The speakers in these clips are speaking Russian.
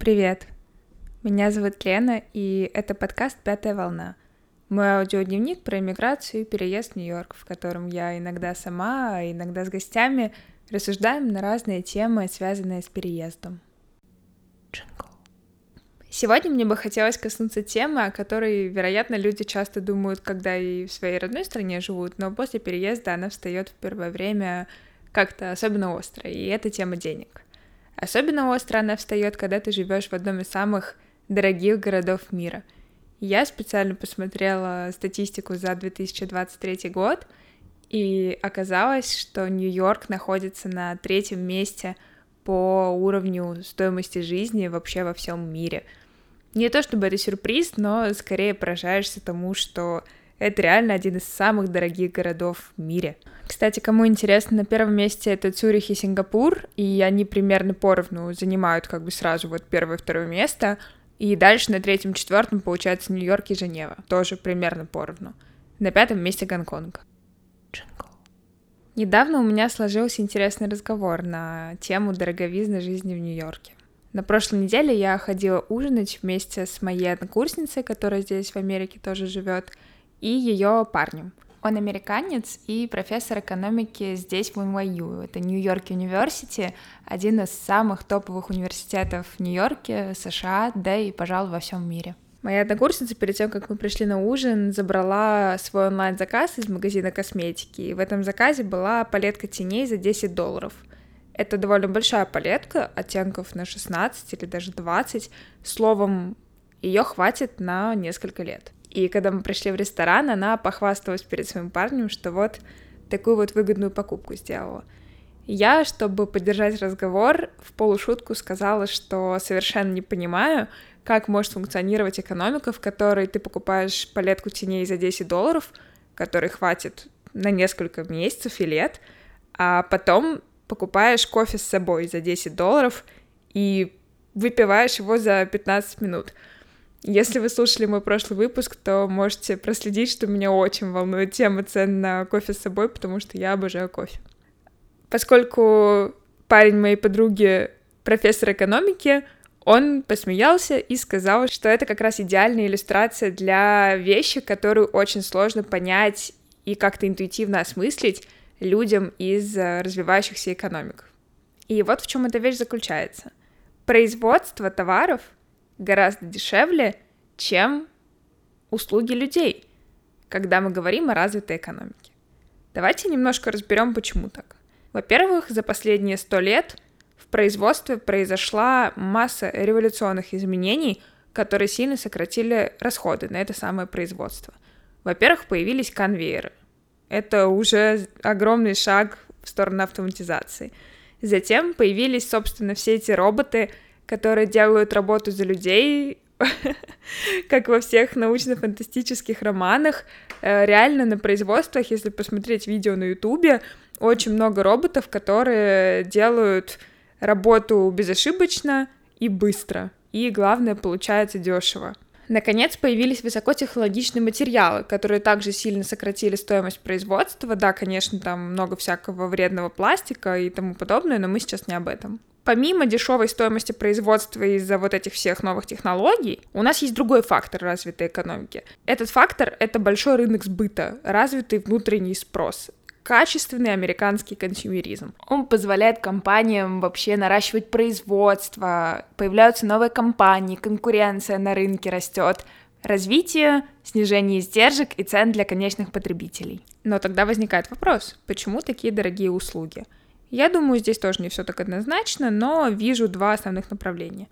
Привет! Меня зовут Лена, и это подкаст «Пятая волна». Мой аудиодневник про иммиграцию и переезд в Нью-Йорк, в котором я иногда сама, а иногда с гостями рассуждаем на разные темы, связанные с переездом. Джингл. Сегодня мне бы хотелось коснуться темы, о которой, вероятно, люди часто думают, когда и в своей родной стране живут, но после переезда она встает в первое время как-то особенно остро, и это тема денег — Особенно остро она встает, когда ты живешь в одном из самых дорогих городов мира. Я специально посмотрела статистику за 2023 год, и оказалось, что Нью-Йорк находится на третьем месте по уровню стоимости жизни вообще во всем мире. Не то чтобы это сюрприз, но скорее поражаешься тому, что это реально один из самых дорогих городов в мире. Кстати, кому интересно, на первом месте это Цюрих и Сингапур, и они примерно поровну занимают как бы сразу вот первое и второе место. И дальше на третьем, четвертом получается Нью-Йорк и Женева, тоже примерно поровну. На пятом месте Гонконг. Джингл. Недавно у меня сложился интересный разговор на тему дороговизны жизни в Нью-Йорке. На прошлой неделе я ходила ужинать вместе с моей однокурсницей, которая здесь в Америке тоже живет, и ее парнем. Он американец и профессор экономики здесь, в NYU. Это Нью-Йорк Университи, один из самых топовых университетов в Нью-Йорке, США, да и, пожалуй, во всем мире. Моя однокурсница перед тем, как мы пришли на ужин, забрала свой онлайн-заказ из магазина косметики. И в этом заказе была палетка теней за 10 долларов. Это довольно большая палетка, оттенков на 16 или даже 20. Словом, ее хватит на несколько лет. И когда мы пришли в ресторан, она похвасталась перед своим парнем, что вот такую вот выгодную покупку сделала. Я, чтобы поддержать разговор, в полушутку сказала, что совершенно не понимаю, как может функционировать экономика, в которой ты покупаешь палетку теней за 10 долларов, которой хватит на несколько месяцев и лет, а потом покупаешь кофе с собой за 10 долларов и выпиваешь его за 15 минут — если вы слушали мой прошлый выпуск, то можете проследить, что меня очень волнует тема цен на кофе с собой, потому что я обожаю кофе. Поскольку парень моей подруги профессор экономики, он посмеялся и сказал, что это как раз идеальная иллюстрация для вещи, которую очень сложно понять и как-то интуитивно осмыслить людям из э, развивающихся экономик. И вот в чем эта вещь заключается. Производство товаров — гораздо дешевле, чем услуги людей, когда мы говорим о развитой экономике. Давайте немножко разберем, почему так. Во-первых, за последние сто лет в производстве произошла масса революционных изменений, которые сильно сократили расходы на это самое производство. Во-первых, появились конвейеры. Это уже огромный шаг в сторону автоматизации. Затем появились, собственно, все эти роботы, которые делают работу за людей, как во всех научно-фантастических романах. Э, реально на производствах, если посмотреть видео на Ютубе, очень много роботов, которые делают работу безошибочно и быстро. И главное, получается дешево. Наконец появились высокотехнологичные материалы, которые также сильно сократили стоимость производства. Да, конечно, там много всякого вредного пластика и тому подобное, но мы сейчас не об этом помимо дешевой стоимости производства из-за вот этих всех новых технологий, у нас есть другой фактор развитой экономики. Этот фактор — это большой рынок сбыта, развитый внутренний спрос качественный американский консюмеризм. Он позволяет компаниям вообще наращивать производство, появляются новые компании, конкуренция на рынке растет, развитие, снижение издержек и цен для конечных потребителей. Но тогда возникает вопрос, почему такие дорогие услуги? Я думаю, здесь тоже не все так однозначно, но вижу два основных направления.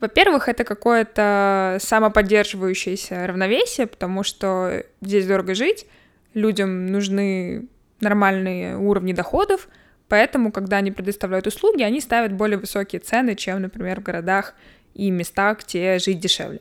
Во-первых, это какое-то самоподдерживающееся равновесие, потому что здесь дорого жить, людям нужны нормальные уровни доходов, поэтому, когда они предоставляют услуги, они ставят более высокие цены, чем, например, в городах и местах, где жить дешевле.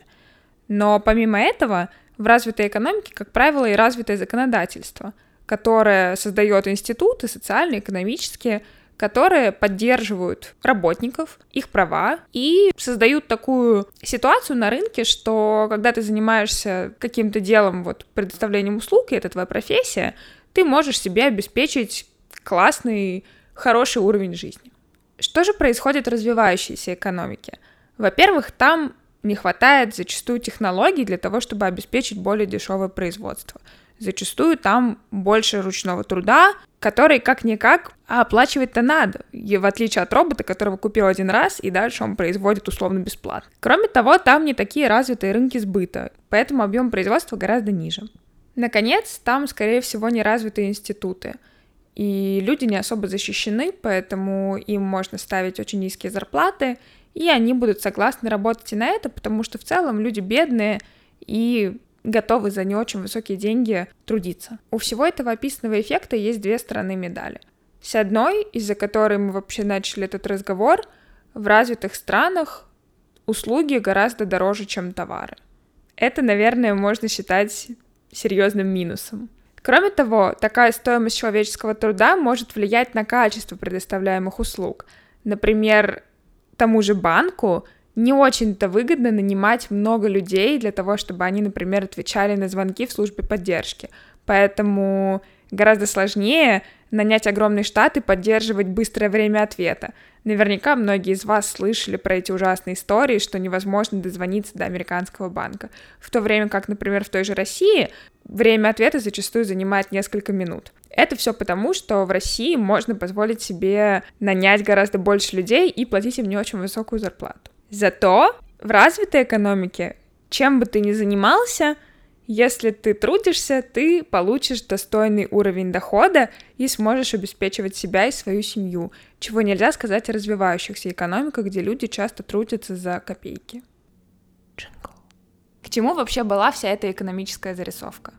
Но помимо этого, в развитой экономике, как правило, и развитое законодательство, которое создает институты социальные, экономические, которые поддерживают работников, их права и создают такую ситуацию на рынке, что когда ты занимаешься каким-то делом, вот предоставлением услуг, и это твоя профессия, ты можешь себе обеспечить классный, хороший уровень жизни. Что же происходит в развивающейся экономике? Во-первых, там не хватает зачастую технологий для того, чтобы обеспечить более дешевое производство. Зачастую там больше ручного труда, который как-никак а оплачивать-то надо, и в отличие от робота, которого купил один раз, и дальше он производит условно бесплатно. Кроме того, там не такие развитые рынки сбыта, поэтому объем производства гораздо ниже. Наконец, там, скорее всего, не развитые институты, и люди не особо защищены, поэтому им можно ставить очень низкие зарплаты, и они будут согласны работать и на это, потому что в целом люди бедные и готовы за не очень высокие деньги трудиться. У всего этого описанного эффекта есть две стороны медали. С одной, из-за которой мы вообще начали этот разговор, в развитых странах услуги гораздо дороже, чем товары. Это, наверное, можно считать серьезным минусом. Кроме того, такая стоимость человеческого труда может влиять на качество предоставляемых услуг. Например, тому же банку не очень-то выгодно нанимать много людей для того, чтобы они, например, отвечали на звонки в службе поддержки. Поэтому гораздо сложнее нанять огромный штат и поддерживать быстрое время ответа. Наверняка многие из вас слышали про эти ужасные истории, что невозможно дозвониться до американского банка. В то время как, например, в той же России время ответа зачастую занимает несколько минут. Это все потому, что в России можно позволить себе нанять гораздо больше людей и платить им не очень высокую зарплату. Зато в развитой экономике, чем бы ты ни занимался, если ты трудишься, ты получишь достойный уровень дохода и сможешь обеспечивать себя и свою семью, чего нельзя сказать о развивающихся экономиках, где люди часто трудятся за копейки. К чему вообще была вся эта экономическая зарисовка?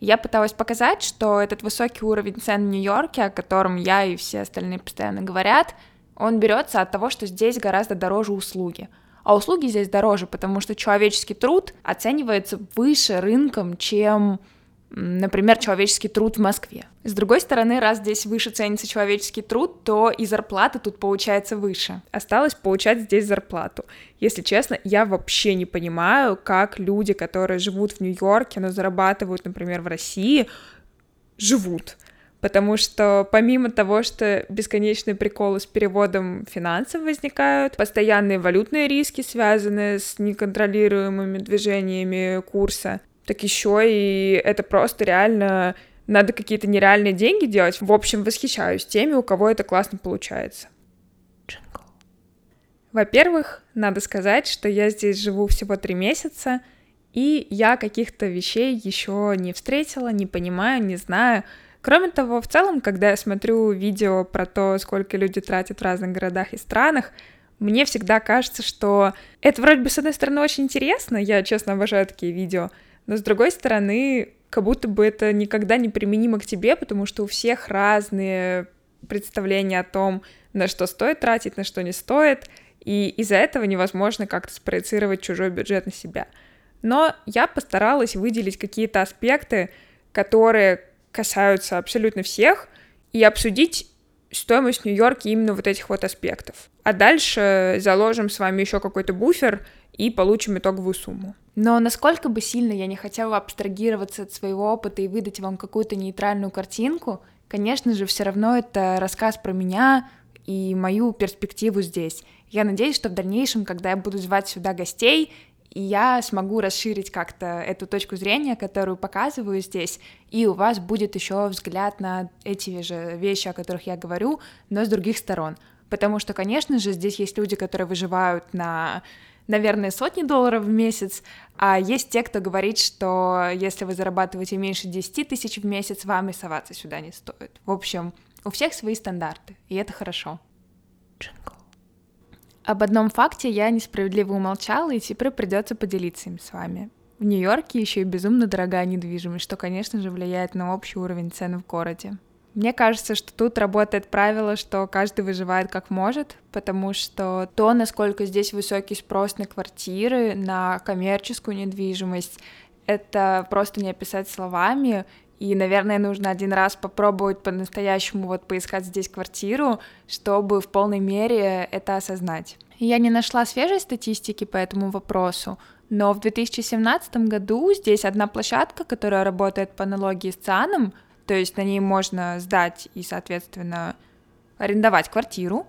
Я пыталась показать, что этот высокий уровень цен в Нью-Йорке, о котором я и все остальные постоянно говорят, он берется от того, что здесь гораздо дороже услуги. А услуги здесь дороже, потому что человеческий труд оценивается выше рынком, чем например, человеческий труд в Москве. С другой стороны, раз здесь выше ценится человеческий труд, то и зарплата тут получается выше. Осталось получать здесь зарплату. Если честно, я вообще не понимаю, как люди, которые живут в Нью-Йорке, но зарабатывают, например, в России, живут. Потому что помимо того, что бесконечные приколы с переводом финансов возникают, постоянные валютные риски, связанные с неконтролируемыми движениями курса, так еще и это просто реально надо какие-то нереальные деньги делать. В общем, восхищаюсь теми, у кого это классно получается. Во-первых, надо сказать, что я здесь живу всего три месяца, и я каких-то вещей еще не встретила, не понимаю, не знаю. Кроме того, в целом, когда я смотрю видео про то, сколько люди тратят в разных городах и странах, мне всегда кажется, что это вроде бы, с одной стороны, очень интересно, я, честно, обожаю такие видео, но с другой стороны, как будто бы это никогда не применимо к тебе, потому что у всех разные представления о том, на что стоит тратить, на что не стоит, и из-за этого невозможно как-то спроецировать чужой бюджет на себя. Но я постаралась выделить какие-то аспекты, которые касаются абсолютно всех, и обсудить стоимость Нью-Йорка именно вот этих вот аспектов. А дальше заложим с вами еще какой-то буфер и получим итоговую сумму. Но насколько бы сильно я не хотела абстрагироваться от своего опыта и выдать вам какую-то нейтральную картинку, конечно же, все равно это рассказ про меня и мою перспективу здесь. Я надеюсь, что в дальнейшем, когда я буду звать сюда гостей, и я смогу расширить как-то эту точку зрения, которую показываю здесь, и у вас будет еще взгляд на эти же вещи, о которых я говорю, но с других сторон. Потому что, конечно же, здесь есть люди, которые выживают на наверное, сотни долларов в месяц, а есть те, кто говорит, что если вы зарабатываете меньше 10 тысяч в месяц, вам и соваться сюда не стоит. В общем, у всех свои стандарты, и это хорошо. Джингл. Об одном факте я несправедливо умолчала, и теперь придется поделиться им с вами. В Нью-Йорке еще и безумно дорогая недвижимость, что, конечно же, влияет на общий уровень цен в городе. Мне кажется, что тут работает правило, что каждый выживает как может, потому что то, насколько здесь высокий спрос на квартиры, на коммерческую недвижимость, это просто не описать словами. И, наверное, нужно один раз попробовать по-настоящему вот поискать здесь квартиру, чтобы в полной мере это осознать. Я не нашла свежей статистики по этому вопросу, но в 2017 году здесь одна площадка, которая работает по аналогии с ЦИАНом, то есть на ней можно сдать и, соответственно, арендовать квартиру.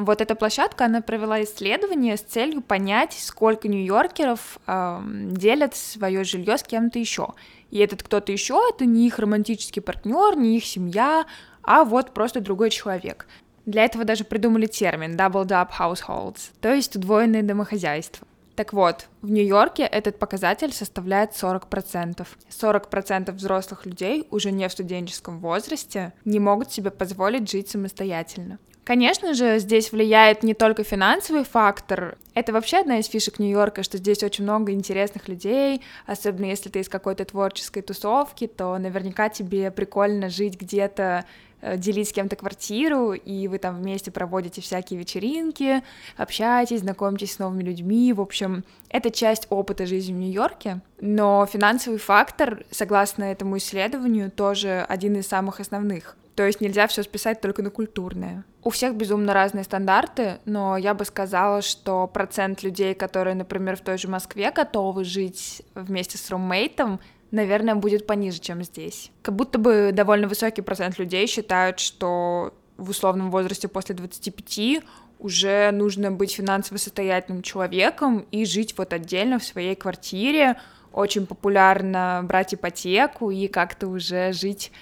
Вот эта площадка, она провела исследование с целью понять, сколько нью-йоркеров э, делят свое жилье с кем-то еще. И этот кто-то еще это не их романтический партнер, не их семья, а вот просто другой человек. Для этого даже придумали термин double up households, то есть удвоенные домохозяйства. Так вот, в Нью-Йорке этот показатель составляет 40%. 40% взрослых людей уже не в студенческом возрасте не могут себе позволить жить самостоятельно. Конечно же, здесь влияет не только финансовый фактор. Это вообще одна из фишек Нью-Йорка, что здесь очень много интересных людей, особенно если ты из какой-то творческой тусовки, то наверняка тебе прикольно жить где-то Э, делить с кем-то квартиру, и вы там вместе проводите всякие вечеринки, общаетесь, знакомитесь с новыми людьми. В общем, это часть опыта жизни в Нью-Йорке. Но финансовый фактор, согласно этому исследованию, тоже один из самых основных. То есть нельзя все списать только на культурное. У всех безумно разные стандарты, но я бы сказала, что процент людей, которые, например, в той же Москве готовы жить вместе с руммейтом, наверное, будет пониже, чем здесь. Как будто бы довольно высокий процент людей считают, что в условном возрасте после 25 уже нужно быть финансово состоятельным человеком и жить вот отдельно в своей квартире. Очень популярно брать ипотеку и как-то уже жить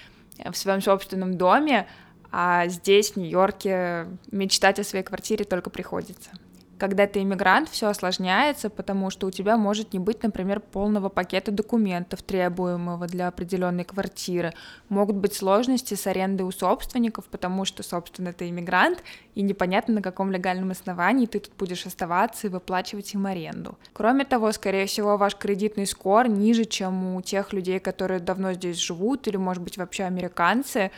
в своем собственном доме, а здесь, в Нью-Йорке, мечтать о своей квартире только приходится. Когда ты иммигрант, все осложняется, потому что у тебя может не быть, например, полного пакета документов, требуемого для определенной квартиры. Могут быть сложности с арендой у собственников, потому что, собственно, ты иммигрант, и непонятно, на каком легальном основании ты тут будешь оставаться и выплачивать им аренду. Кроме того, скорее всего, ваш кредитный скор ниже, чем у тех людей, которые давно здесь живут, или, может быть, вообще американцы,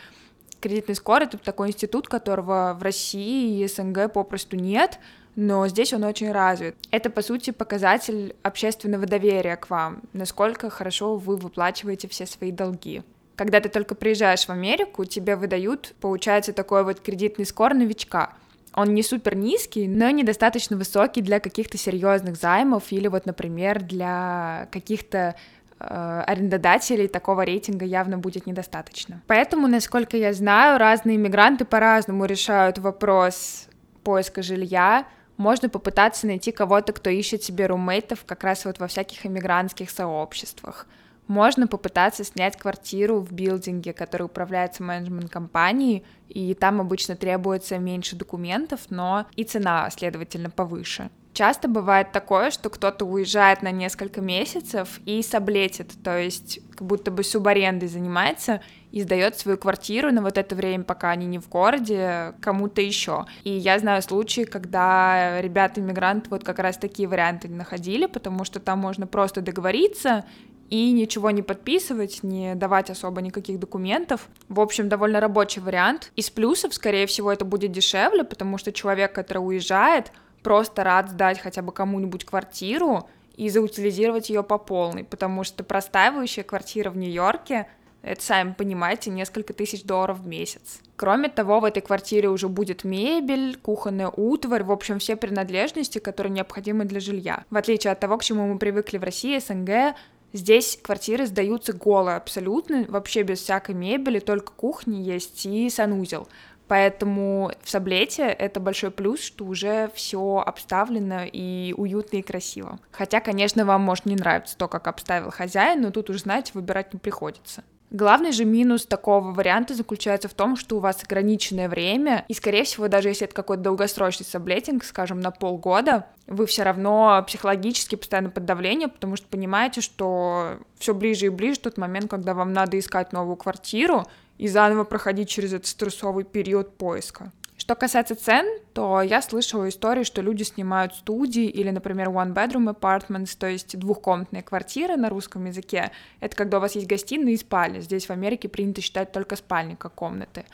кредитный скор — это такой институт, которого в России и СНГ попросту нет, но здесь он очень развит. Это, по сути, показатель общественного доверия к вам, насколько хорошо вы выплачиваете все свои долги. Когда ты только приезжаешь в Америку, тебе выдают, получается, такой вот кредитный скор новичка. Он не супер низкий, но недостаточно высокий для каких-то серьезных займов или вот, например, для каких-то э, арендодателей такого рейтинга явно будет недостаточно. Поэтому, насколько я знаю, разные иммигранты по-разному решают вопрос поиска жилья, можно попытаться найти кого-то, кто ищет себе румейтов как раз вот во всяких иммигрантских сообществах. Можно попытаться снять квартиру в билдинге, который управляется менеджмент-компанией, и там обычно требуется меньше документов, но и цена, следовательно, повыше. Часто бывает такое, что кто-то уезжает на несколько месяцев и саблетит, то есть как будто бы субарендой занимается и сдает свою квартиру на вот это время, пока они не в городе, кому-то еще. И я знаю случаи, когда ребята-иммигранты вот как раз такие варианты находили, потому что там можно просто договориться и ничего не подписывать, не давать особо никаких документов. В общем, довольно рабочий вариант. Из плюсов, скорее всего, это будет дешевле, потому что человек, который уезжает, просто рад сдать хотя бы кому-нибудь квартиру и заутилизировать ее по полной, потому что простаивающая квартира в Нью-Йорке это, сами понимаете, несколько тысяч долларов в месяц. Кроме того, в этой квартире уже будет мебель, кухонная утварь, в общем, все принадлежности, которые необходимы для жилья. В отличие от того, к чему мы привыкли в России, СНГ, Здесь квартиры сдаются голые абсолютно, вообще без всякой мебели, только кухня есть и санузел. Поэтому в Саблете это большой плюс, что уже все обставлено и уютно и красиво. Хотя, конечно, вам может не нравиться то, как обставил хозяин, но тут уже, знаете, выбирать не приходится. Главный же минус такого варианта заключается в том, что у вас ограниченное время, и, скорее всего, даже если это какой-то долгосрочный саблетинг, скажем, на полгода, вы все равно психологически постоянно под давлением, потому что понимаете, что все ближе и ближе тот момент, когда вам надо искать новую квартиру, и заново проходить через этот стрессовый период поиска. Что касается цен, то я слышала истории, что люди снимают студии или, например, one bedroom apartments, то есть двухкомнатные квартиры на русском языке. Это когда у вас есть гостиная и спальня. Здесь в Америке принято считать только спальни как комнаты.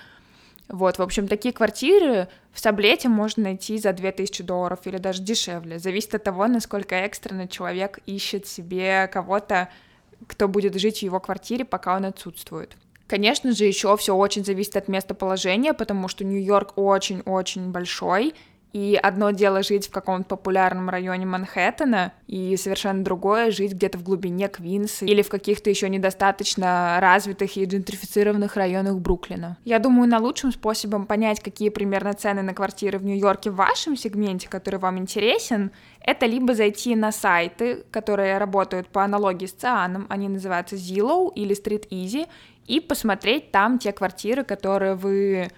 Вот, в общем, такие квартиры в Саблете можно найти за 2000 долларов или даже дешевле. Зависит от того, насколько экстренно человек ищет себе кого-то, кто будет жить в его квартире, пока он отсутствует. Конечно же, еще все очень зависит от местоположения, потому что Нью-Йорк очень-очень большой, И одно дело жить в каком-то популярном районе Манхэттена, и совершенно другое жить где-то в глубине Квинса или в каких-то еще недостаточно развитых и джентрифицированных районах Бруклина. Я думаю, на лучшим способом понять, какие примерно цены на квартиры в Нью-Йорке в вашем сегменте, который вам интересен, это либо зайти на сайты, которые работают по аналогии с Цианом, они называются Zillow или Street Easy, и посмотреть там те квартиры, которые вы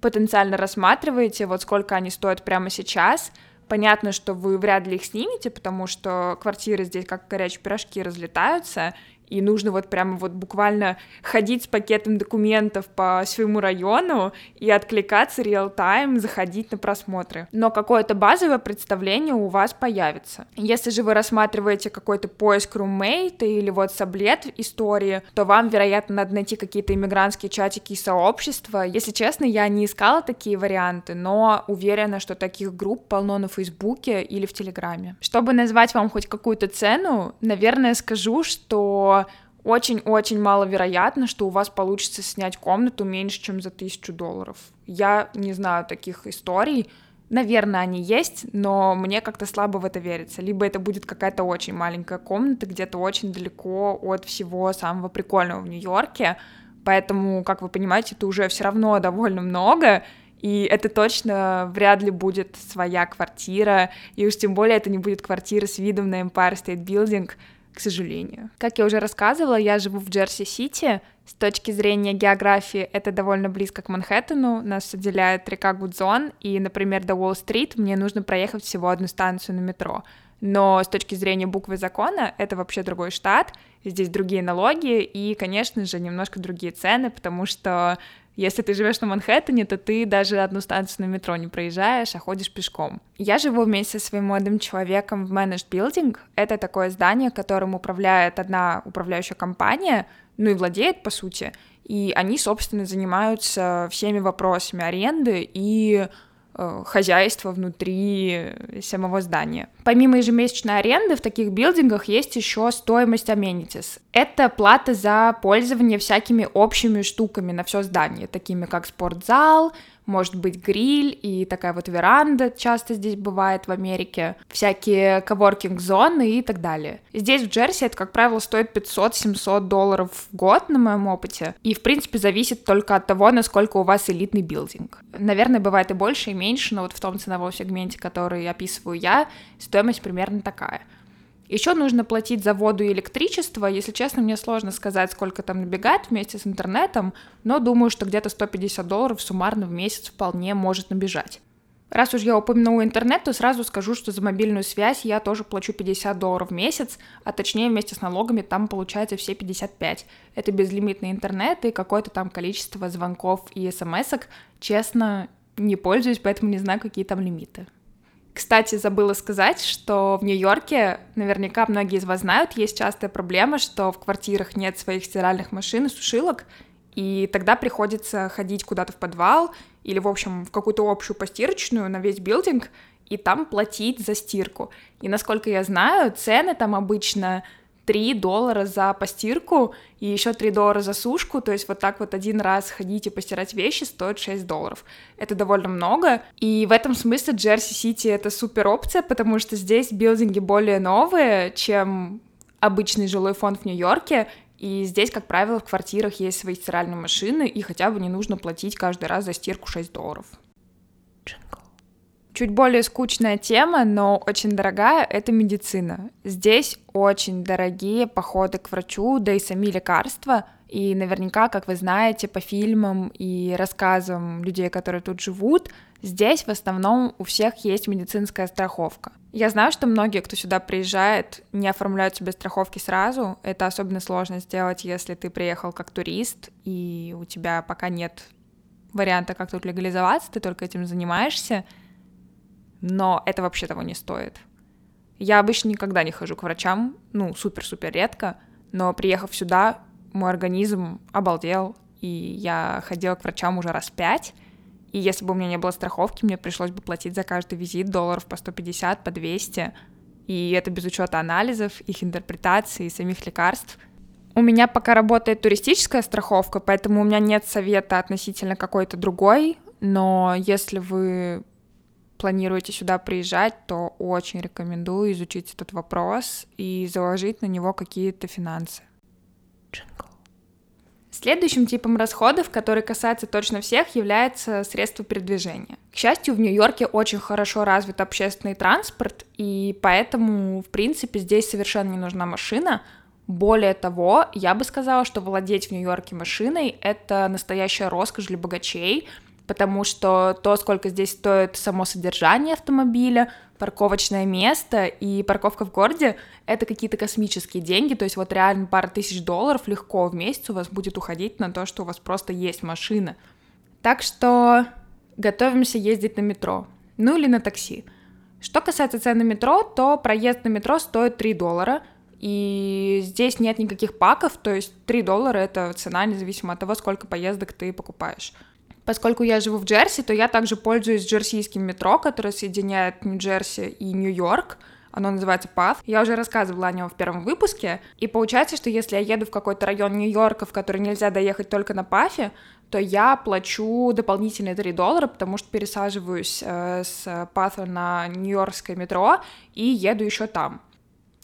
потенциально рассматриваете, вот сколько они стоят прямо сейчас. Понятно, что вы вряд ли их снимете, потому что квартиры здесь как горячие пирожки разлетаются, и нужно вот прямо вот буквально ходить с пакетом документов по своему району и откликаться реал-тайм, заходить на просмотры. Но какое-то базовое представление у вас появится. Если же вы рассматриваете какой-то поиск румейта или вот саблет истории, то вам, вероятно, надо найти какие-то иммигрантские чатики и сообщества. Если честно, я не искала такие варианты, но уверена, что таких групп полно на Фейсбуке или в Телеграме. Чтобы назвать вам хоть какую-то цену, наверное, скажу, что очень-очень маловероятно, что у вас получится снять комнату меньше, чем за тысячу долларов. Я не знаю таких историй. Наверное, они есть, но мне как-то слабо в это верится. Либо это будет какая-то очень маленькая комната, где-то очень далеко от всего самого прикольного в Нью-Йорке. Поэтому, как вы понимаете, это уже все равно довольно много, и это точно вряд ли будет своя квартира, и уж тем более это не будет квартира с видом на Empire State Building, к сожалению. Как я уже рассказывала, я живу в Джерси-Сити. С точки зрения географии это довольно близко к Манхэттену. Нас отделяет река Гудзон, и, например, до Уолл-стрит мне нужно проехать всего одну станцию на метро. Но с точки зрения буквы закона это вообще другой штат, здесь другие налоги и, конечно же, немножко другие цены, потому что если ты живешь на Манхэттене, то ты даже одну станцию на метро не проезжаешь, а ходишь пешком. Я живу вместе со своим молодым человеком в Managed Building. Это такое здание, которым управляет одна управляющая компания, ну и владеет, по сути. И они, собственно, занимаются всеми вопросами аренды и хозяйства внутри самого здания. Помимо ежемесячной аренды в таких билдингах есть еще стоимость amenities. Это плата за пользование всякими общими штуками на все здание, такими как спортзал, может быть гриль и такая вот веранда часто здесь бывает в Америке, всякие коворкинг-зоны и так далее. Здесь в Джерси это, как правило, стоит 500-700 долларов в год на моем опыте, и, в принципе, зависит только от того, насколько у вас элитный билдинг. Наверное, бывает и больше, и меньше, но вот в том ценовом сегменте, который описываю я, стоимость примерно такая — еще нужно платить за воду и электричество. Если честно, мне сложно сказать, сколько там набегает вместе с интернетом, но думаю, что где-то 150 долларов суммарно в месяц вполне может набежать. Раз уж я упомянула интернет, то сразу скажу, что за мобильную связь я тоже плачу 50 долларов в месяц, а точнее вместе с налогами там получается все 55. Это безлимитный интернет и какое-то там количество звонков и смс -ок. Честно, не пользуюсь, поэтому не знаю, какие там лимиты. Кстати, забыла сказать, что в Нью-Йорке, наверняка многие из вас знают, есть частая проблема, что в квартирах нет своих стиральных машин и сушилок, и тогда приходится ходить куда-то в подвал или, в общем, в какую-то общую постирочную на весь билдинг и там платить за стирку. И насколько я знаю, цены там обычно 3 доллара за постирку и еще 3 доллара за сушку, то есть вот так вот один раз ходить и постирать вещи стоит 6 долларов. Это довольно много, и в этом смысле Джерси Сити это супер опция, потому что здесь билдинги более новые, чем обычный жилой фонд в Нью-Йорке, и здесь, как правило, в квартирах есть свои стиральные машины, и хотя бы не нужно платить каждый раз за стирку 6 долларов. Чуть более скучная тема, но очень дорогая, это медицина. Здесь очень дорогие походы к врачу, да и сами лекарства. И наверняка, как вы знаете, по фильмам и рассказам людей, которые тут живут, здесь в основном у всех есть медицинская страховка. Я знаю, что многие, кто сюда приезжает, не оформляют себе страховки сразу. Это особенно сложно сделать, если ты приехал как турист, и у тебя пока нет варианта, как тут легализоваться, ты только этим занимаешься но это вообще того не стоит. Я обычно никогда не хожу к врачам, ну, супер-супер редко, но приехав сюда, мой организм обалдел, и я ходила к врачам уже раз пять, и если бы у меня не было страховки, мне пришлось бы платить за каждый визит долларов по 150, по 200, и это без учета анализов, их интерпретации, самих лекарств. У меня пока работает туристическая страховка, поэтому у меня нет совета относительно какой-то другой, но если вы планируете сюда приезжать, то очень рекомендую изучить этот вопрос и заложить на него какие-то финансы. Джингл. Следующим типом расходов, который касается точно всех, является средство передвижения. К счастью, в Нью-Йорке очень хорошо развит общественный транспорт, и поэтому, в принципе, здесь совершенно не нужна машина. Более того, я бы сказала, что владеть в Нью-Йорке машиной — это настоящая роскошь для богачей — потому что то, сколько здесь стоит само содержание автомобиля, парковочное место и парковка в городе, это какие-то космические деньги, то есть вот реально пара тысяч долларов легко в месяц у вас будет уходить на то, что у вас просто есть машина. Так что готовимся ездить на метро, ну или на такси. Что касается цен на метро, то проезд на метро стоит 3 доллара, и здесь нет никаких паков, то есть 3 доллара — это цена независимо от того, сколько поездок ты покупаешь. Поскольку я живу в Джерси, то я также пользуюсь джерсийским метро, которое соединяет Нью-Джерси и Нью-Йорк. Оно называется Path. Я уже рассказывала о нем в первом выпуске. И получается, что если я еду в какой-то район Нью-Йорка, в который нельзя доехать только на Пафе, то я плачу дополнительные 3 доллара, потому что пересаживаюсь э, с Патха на Нью-Йоркское метро и еду еще там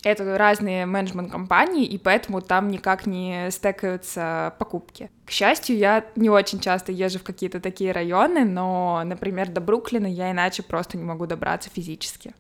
это разные менеджмент-компании, и поэтому там никак не стекаются покупки. К счастью, я не очень часто езжу в какие-то такие районы, но, например, до Бруклина я иначе просто не могу добраться физически.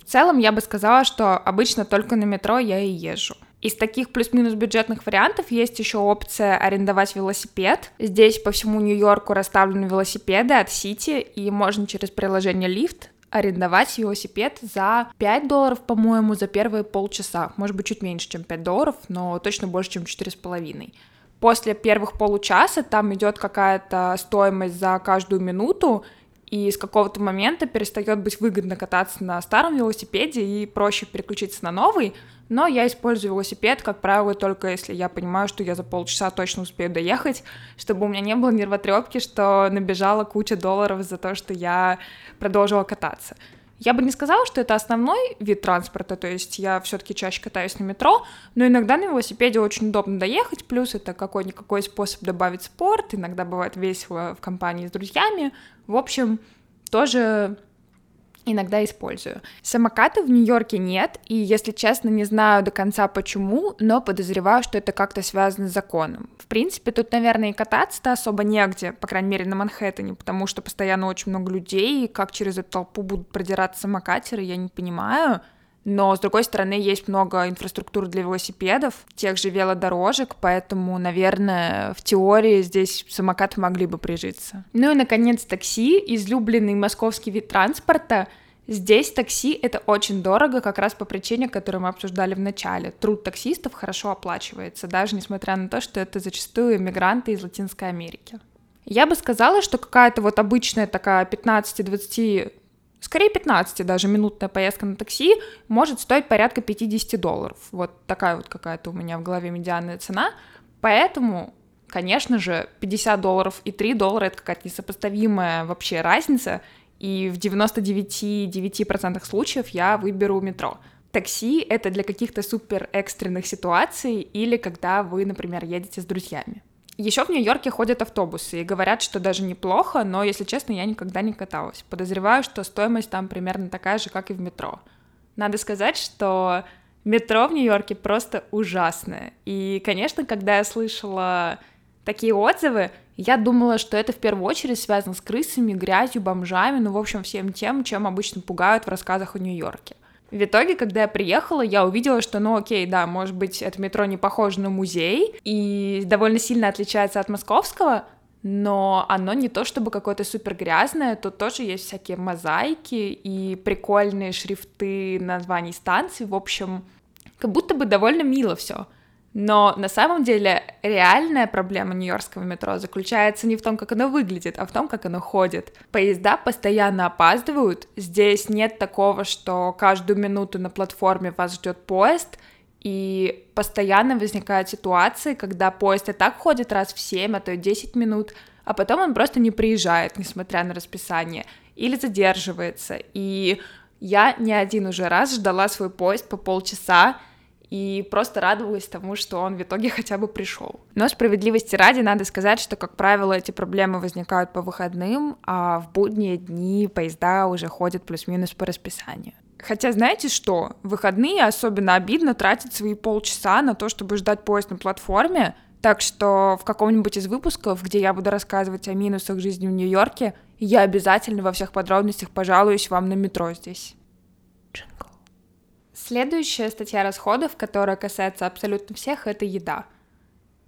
В целом, я бы сказала, что обычно только на метро я и езжу. Из таких плюс-минус бюджетных вариантов есть еще опция арендовать велосипед. Здесь по всему Нью-Йорку расставлены велосипеды от Сити, и можно через приложение Lyft арендовать велосипед за 5 долларов, по-моему, за первые полчаса. Может быть, чуть меньше, чем 5 долларов, но точно больше, чем 4,5. После первых получаса там идет какая-то стоимость за каждую минуту, и с какого-то момента перестает быть выгодно кататься на старом велосипеде и проще переключиться на новый, но я использую велосипед, как правило, только если я понимаю, что я за полчаса точно успею доехать, чтобы у меня не было нервотрепки, что набежала куча долларов за то, что я продолжила кататься. Я бы не сказала, что это основной вид транспорта, то есть я все-таки чаще катаюсь на метро, но иногда на велосипеде очень удобно доехать, плюс это какой-никакой способ добавить спорт, иногда бывает весело в компании с друзьями. В общем, тоже иногда использую. Самоката в Нью-Йорке нет, и, если честно, не знаю до конца почему, но подозреваю, что это как-то связано с законом. В принципе, тут, наверное, и кататься-то особо негде, по крайней мере, на Манхэттене, потому что постоянно очень много людей, и как через эту толпу будут продираться самокатеры, я не понимаю. Но, с другой стороны, есть много инфраструктуры для велосипедов, тех же велодорожек, поэтому, наверное, в теории здесь самокаты могли бы прижиться. Ну и, наконец, такси, излюбленный московский вид транспорта. Здесь такси — это очень дорого, как раз по причине, которую мы обсуждали в начале. Труд таксистов хорошо оплачивается, даже несмотря на то, что это зачастую иммигранты из Латинской Америки. Я бы сказала, что какая-то вот обычная такая 15-20 Скорее 15 даже минутная поездка на такси может стоить порядка 50 долларов. Вот такая вот какая-то у меня в голове медианная цена. Поэтому, конечно же, 50 долларов и 3 доллара — это какая-то несопоставимая вообще разница, и в 99,9% случаев я выберу метро. Такси — это для каких-то супер экстренных ситуаций или когда вы, например, едете с друзьями. Еще в Нью-Йорке ходят автобусы и говорят, что даже неплохо, но, если честно, я никогда не каталась. Подозреваю, что стоимость там примерно такая же, как и в метро. Надо сказать, что метро в Нью-Йорке просто ужасное. И, конечно, когда я слышала такие отзывы, я думала, что это в первую очередь связано с крысами, грязью, бомжами, ну, в общем, всем тем, чем обычно пугают в рассказах о Нью-Йорке. В итоге, когда я приехала, я увидела, что, ну окей, да, может быть, это метро не похоже на музей и довольно сильно отличается от московского, но оно не то чтобы какое-то супер грязное, тут тоже есть всякие мозаики и прикольные шрифты названий станций, в общем, как будто бы довольно мило все. Но на самом деле реальная проблема нью-йоркского метро заключается не в том, как оно выглядит, а в том, как оно ходит. Поезда постоянно опаздывают. Здесь нет такого, что каждую минуту на платформе вас ждет поезд, и постоянно возникают ситуации, когда поезд и так ходит раз в 7, а то и 10 минут, а потом он просто не приезжает, несмотря на расписание, или задерживается. И я не один уже раз ждала свой поезд по полчаса, и просто радовалась тому, что он в итоге хотя бы пришел. Но справедливости ради надо сказать, что, как правило, эти проблемы возникают по выходным, а в будние дни поезда уже ходят плюс-минус по расписанию. Хотя знаете что? В выходные особенно обидно тратить свои полчаса на то, чтобы ждать поезд на платформе, так что в каком-нибудь из выпусков, где я буду рассказывать о минусах жизни в Нью-Йорке, я обязательно во всех подробностях пожалуюсь вам на метро здесь. Джингл. Следующая статья расходов, которая касается абсолютно всех, это еда.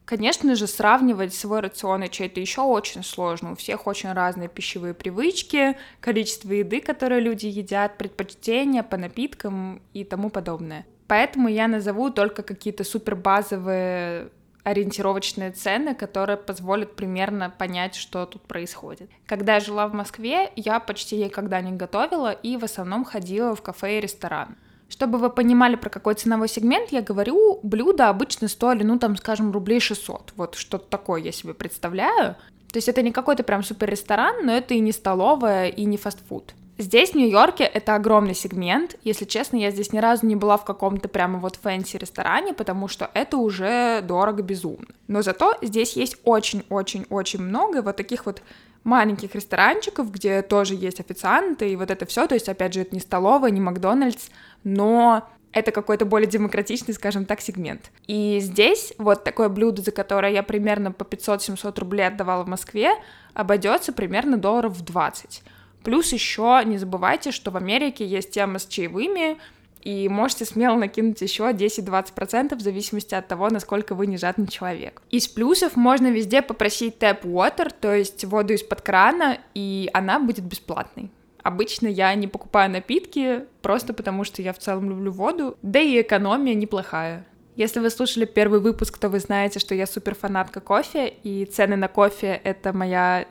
Конечно же, сравнивать свой рацион и чей-то еще очень сложно. У всех очень разные пищевые привычки, количество еды, которые люди едят, предпочтения по напиткам и тому подобное. Поэтому я назову только какие-то супер базовые ориентировочные цены, которые позволят примерно понять, что тут происходит. Когда я жила в Москве, я почти никогда не готовила и в основном ходила в кафе и ресторан. Чтобы вы понимали, про какой ценовой сегмент я говорю, блюда обычно стоили, ну, там, скажем, рублей 600. Вот что-то такое я себе представляю. То есть это не какой-то прям супер ресторан, но это и не столовая, и не фастфуд. Здесь, в Нью-Йорке, это огромный сегмент. Если честно, я здесь ни разу не была в каком-то прямо вот fancy ресторане, потому что это уже дорого безумно. Но зато здесь есть очень-очень-очень много вот таких вот маленьких ресторанчиков, где тоже есть официанты и вот это все. То есть, опять же, это не столовая, не Макдональдс, но это какой-то более демократичный, скажем так, сегмент. И здесь вот такое блюдо, за которое я примерно по 500-700 рублей отдавала в Москве, обойдется примерно долларов в 20. Плюс еще не забывайте, что в Америке есть тема с чаевыми, и можете смело накинуть еще 10-20% в зависимости от того, насколько вы не жадный человек. Из плюсов можно везде попросить tap water, то есть воду из-под крана, и она будет бесплатной. Обычно я не покупаю напитки, просто потому что я в целом люблю воду, да и экономия неплохая. Если вы слушали первый выпуск, то вы знаете, что я супер фанатка кофе, и цены на кофе — это моя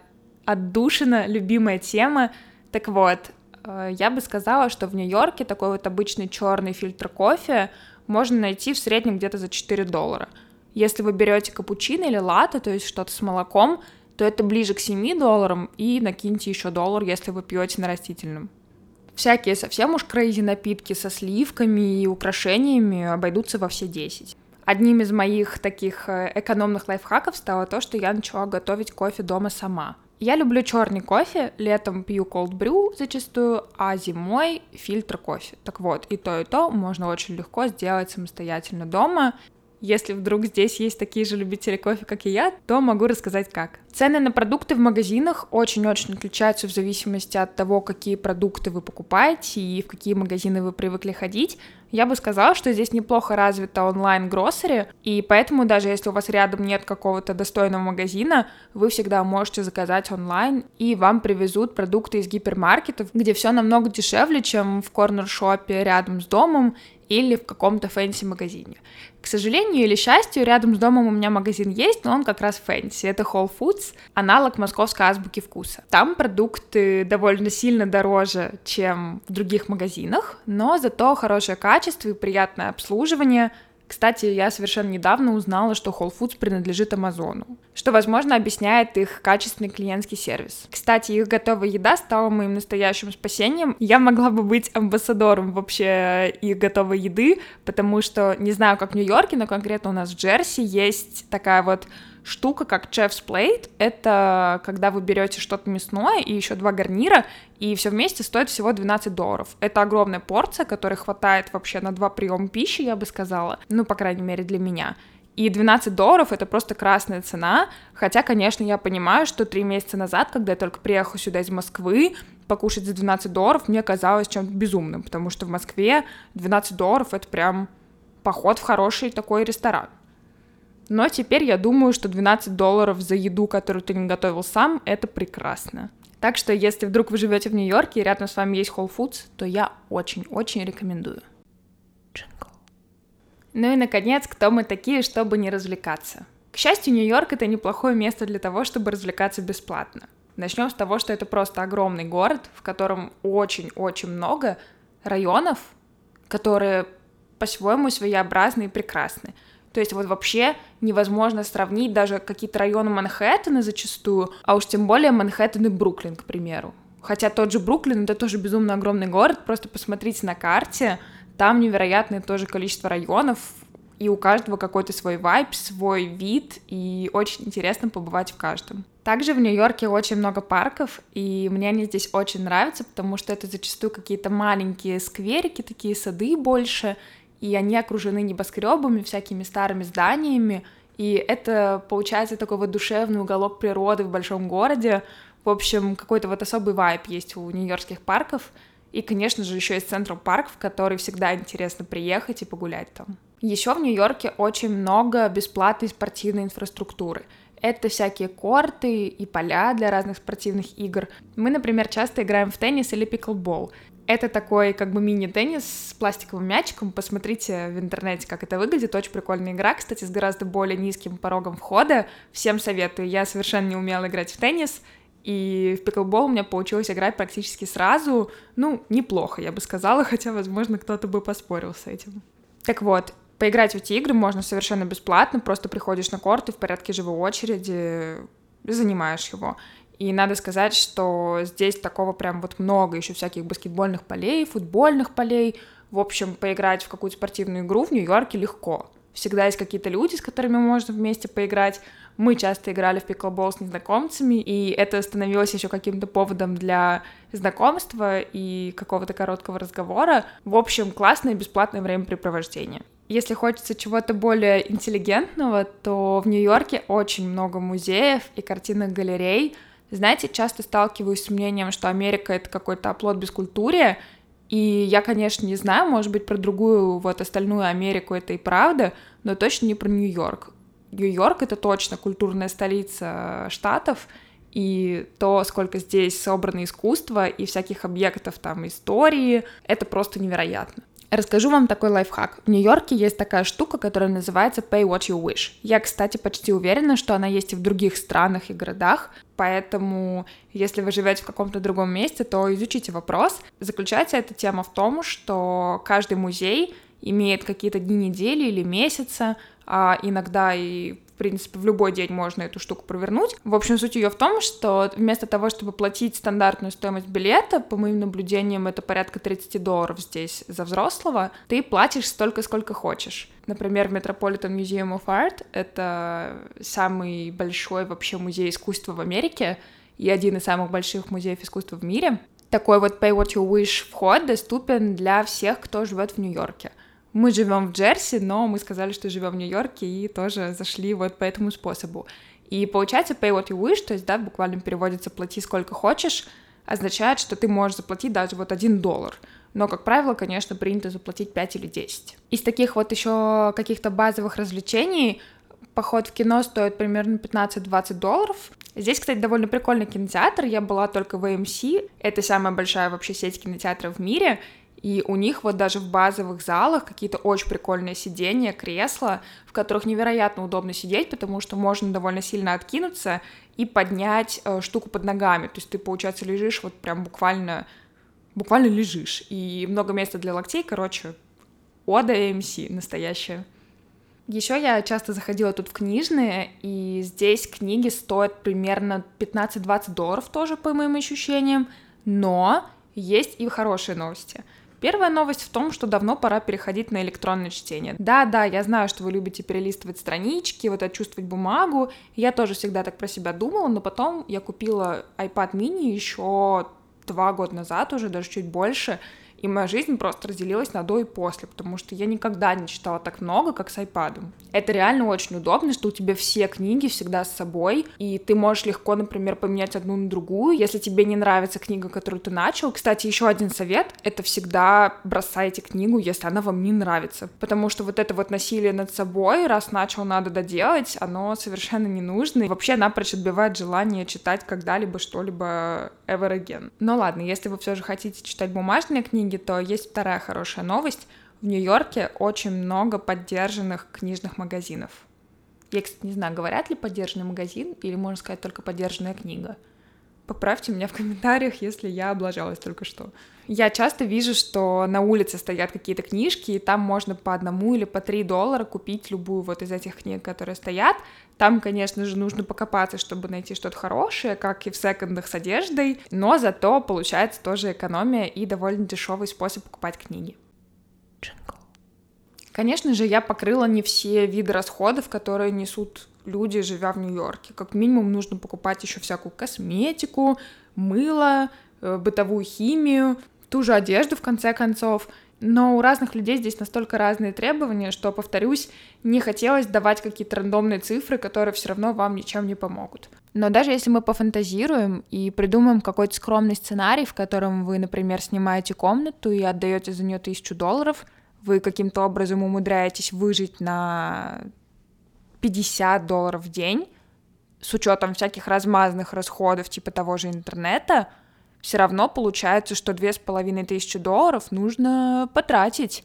отдушина, любимая тема. Так вот, э, я бы сказала, что в Нью-Йорке такой вот обычный черный фильтр кофе можно найти в среднем где-то за 4 доллара. Если вы берете капучино или латте, то есть что-то с молоком, то это ближе к 7 долларам, и накиньте еще доллар, если вы пьете на растительном. Всякие совсем уж крейзи напитки со сливками и украшениями обойдутся во все 10. Одним из моих таких э, экономных лайфхаков стало то, что я начала готовить кофе дома сама. Я люблю черный кофе, летом пью cold brew зачастую, а зимой фильтр кофе. Так вот, и то, и то можно очень легко сделать самостоятельно дома. Если вдруг здесь есть такие же любители кофе, как и я, то могу рассказать как. Цены на продукты в магазинах очень-очень отличаются в зависимости от того, какие продукты вы покупаете и в какие магазины вы привыкли ходить. Я бы сказала, что здесь неплохо развита онлайн-гроссери, и поэтому даже если у вас рядом нет какого-то достойного магазина, вы всегда можете заказать онлайн, и вам привезут продукты из гипермаркетов, где все намного дешевле, чем в корнер-шопе рядом с домом или в каком-то fancy-магазине. К сожалению или счастью, рядом с домом у меня магазин есть, но он как раз fancy. Это Whole Foods, аналог московской азбуки вкуса. Там продукты довольно сильно дороже, чем в других магазинах, но зато хорошее качество и приятное обслуживание, кстати, я совершенно недавно узнала, что Whole Foods принадлежит Амазону, что, возможно, объясняет их качественный клиентский сервис. Кстати, их готовая еда стала моим настоящим спасением. Я могла бы быть амбассадором вообще их готовой еды, потому что, не знаю, как в Нью-Йорке, но конкретно у нас в Джерси есть такая вот штука, как Chef's Plate. Это когда вы берете что-то мясное и еще два гарнира, и все вместе стоит всего 12 долларов. Это огромная порция, которой хватает вообще на два приема пищи, я бы сказала. Ну, по крайней мере, для меня. И 12 долларов — это просто красная цена, хотя, конечно, я понимаю, что три месяца назад, когда я только приехала сюда из Москвы, покушать за 12 долларов мне казалось чем-то безумным, потому что в Москве 12 долларов — это прям поход в хороший такой ресторан. Но теперь я думаю, что 12 долларов за еду, которую ты не готовил сам, это прекрасно. Так что, если вдруг вы живете в Нью-Йорке и рядом с вами есть Whole Foods, то я очень-очень рекомендую. Джингл. Ну и, наконец, кто мы такие, чтобы не развлекаться? К счастью, Нью-Йорк — это неплохое место для того, чтобы развлекаться бесплатно. Начнем с того, что это просто огромный город, в котором очень-очень много районов, которые по-своему своеобразны и прекрасны. То есть вот вообще невозможно сравнить даже какие-то районы Манхэттена зачастую, а уж тем более Манхэттен и Бруклин, к примеру. Хотя тот же Бруклин — это тоже безумно огромный город, просто посмотрите на карте, там невероятное тоже количество районов, и у каждого какой-то свой вайб, свой вид, и очень интересно побывать в каждом. Также в Нью-Йорке очень много парков, и мне они здесь очень нравятся, потому что это зачастую какие-то маленькие скверики, такие сады больше, и они окружены небоскребами, всякими старыми зданиями, и это получается такой вот душевный уголок природы в большом городе. В общем, какой-то вот особый вайб есть у нью-йоркских парков, и, конечно же, еще есть Централ Парк, в который всегда интересно приехать и погулять там. Еще в Нью-Йорке очень много бесплатной спортивной инфраструктуры. Это всякие корты и поля для разных спортивных игр. Мы, например, часто играем в теннис или пиклбол. Это такой как бы мини-теннис с пластиковым мячиком. Посмотрите в интернете, как это выглядит. Очень прикольная игра, кстати, с гораздо более низким порогом входа. Всем советую. Я совершенно не умела играть в теннис. И в пиклбол у меня получилось играть практически сразу. Ну, неплохо, я бы сказала, хотя, возможно, кто-то бы поспорил с этим. Так вот, поиграть в эти игры можно совершенно бесплатно, просто приходишь на корт и в порядке живой очереди занимаешь его. И надо сказать, что здесь такого прям вот много, еще всяких баскетбольных полей, футбольных полей. В общем, поиграть в какую-то спортивную игру в Нью-Йорке легко. Всегда есть какие-то люди, с которыми можно вместе поиграть. Мы часто играли в пиклбол с незнакомцами, и это становилось еще каким-то поводом для знакомства и какого-то короткого разговора. В общем, классное бесплатное времяпрепровождение. Если хочется чего-то более интеллигентного, то в Нью-Йорке очень много музеев и картинных галерей. Знаете, часто сталкиваюсь с мнением, что Америка — это какой-то оплот бескультурия, и я, конечно, не знаю, может быть, про другую вот остальную Америку это и правда, но точно не про Нью-Йорк. Нью-Йорк — это точно культурная столица Штатов, и то, сколько здесь собрано искусства и всяких объектов там истории, это просто невероятно. Расскажу вам такой лайфхак. В Нью-Йорке есть такая штука, которая называется Pay What You Wish. Я, кстати, почти уверена, что она есть и в других странах и городах, поэтому если вы живете в каком-то другом месте, то изучите вопрос. Заключается эта тема в том, что каждый музей имеет какие-то дни недели или месяца, а иногда и принципе, в любой день можно эту штуку провернуть. В общем, суть ее в том, что вместо того, чтобы платить стандартную стоимость билета, по моим наблюдениям, это порядка 30 долларов здесь за взрослого, ты платишь столько, сколько хочешь. Например, Metropolitan Museum of Art — это самый большой вообще музей искусства в Америке и один из самых больших музеев искусства в мире. Такой вот Pay What You Wish вход доступен для всех, кто живет в Нью-Йорке. Мы живем в Джерси, но мы сказали, что живем в Нью-Йорке и тоже зашли вот по этому способу. И получается pay what you wish, то есть, да, в буквальном переводится плати сколько хочешь, означает, что ты можешь заплатить даже вот один доллар. Но, как правило, конечно, принято заплатить 5 или 10. Из таких вот еще каких-то базовых развлечений поход в кино стоит примерно 15-20 долларов. Здесь, кстати, довольно прикольный кинотеатр. Я была только в AMC. Это самая большая вообще сеть кинотеатров в мире. И у них вот даже в базовых залах какие-то очень прикольные сиденья, кресла, в которых невероятно удобно сидеть, потому что можно довольно сильно откинуться и поднять э, штуку под ногами. То есть ты, получается, лежишь вот прям буквально, буквально лежишь. И много места для локтей, короче, Ода AMC настоящая. Еще я часто заходила тут в книжные, и здесь книги стоят примерно 15-20 долларов тоже, по моим ощущениям, но есть и хорошие новости — Первая новость в том, что давно пора переходить на электронное чтение. Да-да, я знаю, что вы любите перелистывать странички, вот это чувствовать бумагу. Я тоже всегда так про себя думала, но потом я купила iPad mini еще два года назад уже, даже чуть больше, и моя жизнь просто разделилась на до и после, потому что я никогда не читала так много, как с iPad. Это реально очень удобно, что у тебя все книги всегда с собой, и ты можешь легко, например, поменять одну на другую, если тебе не нравится книга, которую ты начал. Кстати, еще один совет — это всегда бросайте книгу, если она вам не нравится, потому что вот это вот насилие над собой, раз начал, надо доделать, оно совершенно не нужно, и вообще напрочь отбивает желание читать когда-либо что-либо ever again. Но ладно, если вы все же хотите читать бумажные книги, книги, то есть вторая хорошая новость. В Нью-Йорке очень много поддержанных книжных магазинов. Я, кстати, не знаю, говорят ли поддержанный магазин, или можно сказать только поддержанная книга. Поправьте меня в комментариях, если я облажалась только что. Я часто вижу, что на улице стоят какие-то книжки, и там можно по одному или по три доллара купить любую вот из этих книг, которые стоят. Там, конечно же, нужно покопаться, чтобы найти что-то хорошее, как и в секондах с одеждой, но зато получается тоже экономия и довольно дешевый способ покупать книги. Джингл. Конечно же, я покрыла не все виды расходов, которые несут люди, живя в Нью-Йорке. Как минимум нужно покупать еще всякую косметику, мыло, э, бытовую химию, ту же одежду, в конце концов. Но у разных людей здесь настолько разные требования, что, повторюсь, не хотелось давать какие-то рандомные цифры, которые все равно вам ничем не помогут. Но даже если мы пофантазируем и придумаем какой-то скромный сценарий, в котором вы, например, снимаете комнату и отдаете за нее тысячу долларов, вы каким-то образом умудряетесь выжить на 50 долларов в день, с учетом всяких размазанных расходов, типа того же интернета, все равно получается, что две с половиной тысячи долларов нужно потратить.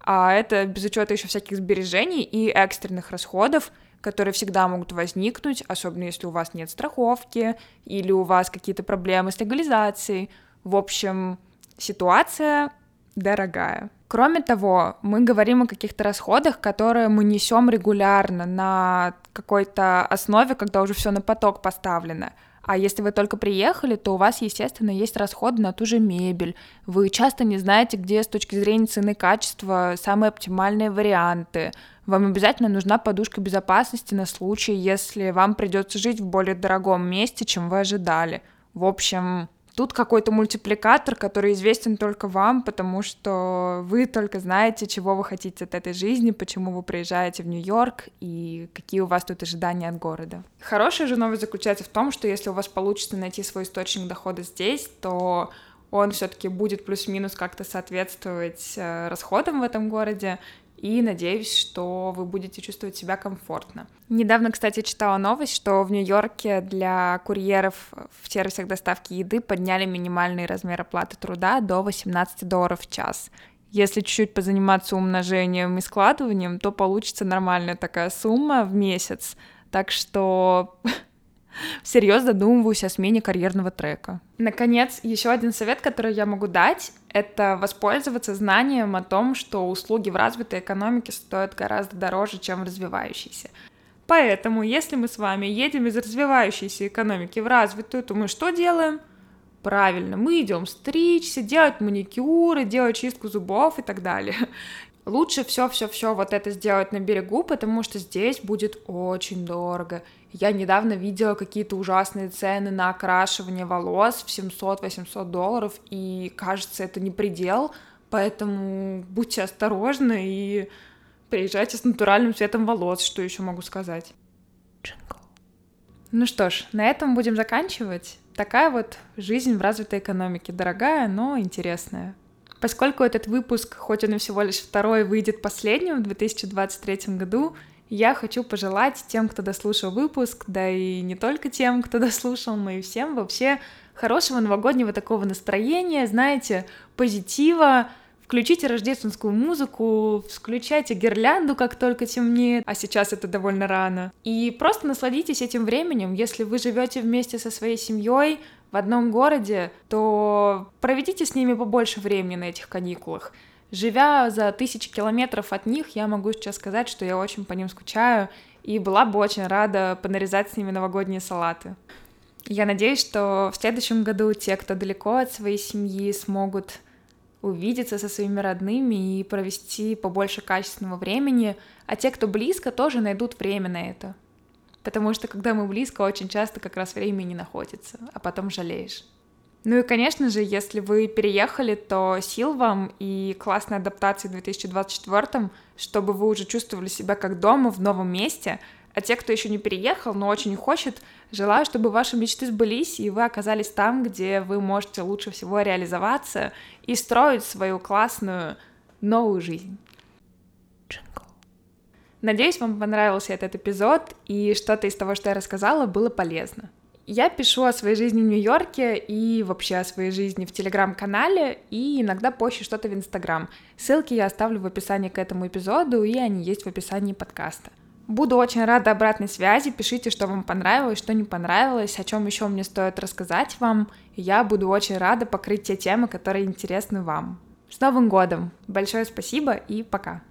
А это без учета еще всяких сбережений и экстренных расходов, которые всегда могут возникнуть, особенно если у вас нет страховки или у вас какие-то проблемы с легализацией. В общем, ситуация дорогая. Кроме того, мы говорим о каких-то расходах, которые мы несем регулярно на какой-то основе, когда уже все на поток поставлено. А если вы только приехали, то у вас, естественно, есть расходы на ту же мебель. Вы часто не знаете, где с точки зрения цены качества самые оптимальные варианты. Вам обязательно нужна подушка безопасности на случай, если вам придется жить в более дорогом месте, чем вы ожидали. В общем, Тут какой-то мультипликатор, который известен только вам, потому что вы только знаете, чего вы хотите от этой жизни, почему вы приезжаете в Нью-Йорк и какие у вас тут ожидания от города. Хорошая же новость заключается в том, что если у вас получится найти свой источник дохода здесь, то он все-таки будет плюс-минус как-то соответствовать э, расходам в этом городе, и надеюсь, что вы будете чувствовать себя комфортно. Недавно, кстати, читала новость, что в Нью-Йорке для курьеров в сервисах доставки еды подняли минимальный размер оплаты труда до 18 долларов в час. Если чуть-чуть позаниматься умножением и складыванием, то получится нормальная такая сумма в месяц. Так что всерьез задумываюсь о смене карьерного трека. Наконец, еще один совет, который я могу дать, это воспользоваться знанием о том, что услуги в развитой экономике стоят гораздо дороже, чем в развивающейся. Поэтому, если мы с вами едем из развивающейся экономики в развитую, то мы что делаем? Правильно, мы идем стричься, делать маникюры, делать чистку зубов и так далее. Лучше все-все-все вот это сделать на берегу, потому что здесь будет очень дорого. Я недавно видела какие-то ужасные цены на окрашивание волос в 700-800 долларов, и кажется, это не предел, поэтому будьте осторожны и приезжайте с натуральным цветом волос, что еще могу сказать. Джингл. Ну что ж, на этом будем заканчивать. Такая вот жизнь в развитой экономике. Дорогая, но интересная. Поскольку этот выпуск, хоть он и всего лишь второй, выйдет последним в 2023 году, я хочу пожелать тем, кто дослушал выпуск, да и не только тем, кто дослушал, но и всем вообще хорошего новогоднего такого настроения, знаете, позитива, Включите рождественскую музыку, включайте гирлянду, как только темнеет, а сейчас это довольно рано. И просто насладитесь этим временем. Если вы живете вместе со своей семьей в одном городе, то проведите с ними побольше времени на этих каникулах. Живя за тысячи километров от них, я могу сейчас сказать, что я очень по ним скучаю и была бы очень рада понарезать с ними новогодние салаты. Я надеюсь, что в следующем году те, кто далеко от своей семьи, смогут увидеться со своими родными и провести побольше качественного времени, а те, кто близко, тоже найдут время на это. Потому что когда мы близко, очень часто как раз времени не находится, а потом жалеешь. Ну и, конечно же, если вы переехали, то сил вам и классной адаптации в 2024, чтобы вы уже чувствовали себя как дома в новом месте. А те, кто еще не переехал, но очень хочет, желаю, чтобы ваши мечты сбылись, и вы оказались там, где вы можете лучше всего реализоваться и строить свою классную новую жизнь. Надеюсь, вам понравился этот эпизод, и что-то из того, что я рассказала, было полезно. Я пишу о своей жизни в Нью-Йорке и вообще о своей жизни в Телеграм-канале и иногда позже что-то в Инстаграм. Ссылки я оставлю в описании к этому эпизоду, и они есть в описании подкаста. Буду очень рада обратной связи, пишите, что вам понравилось, что не понравилось, о чем еще мне стоит рассказать вам. Я буду очень рада покрыть те темы, которые интересны вам. С Новым годом! Большое спасибо и пока!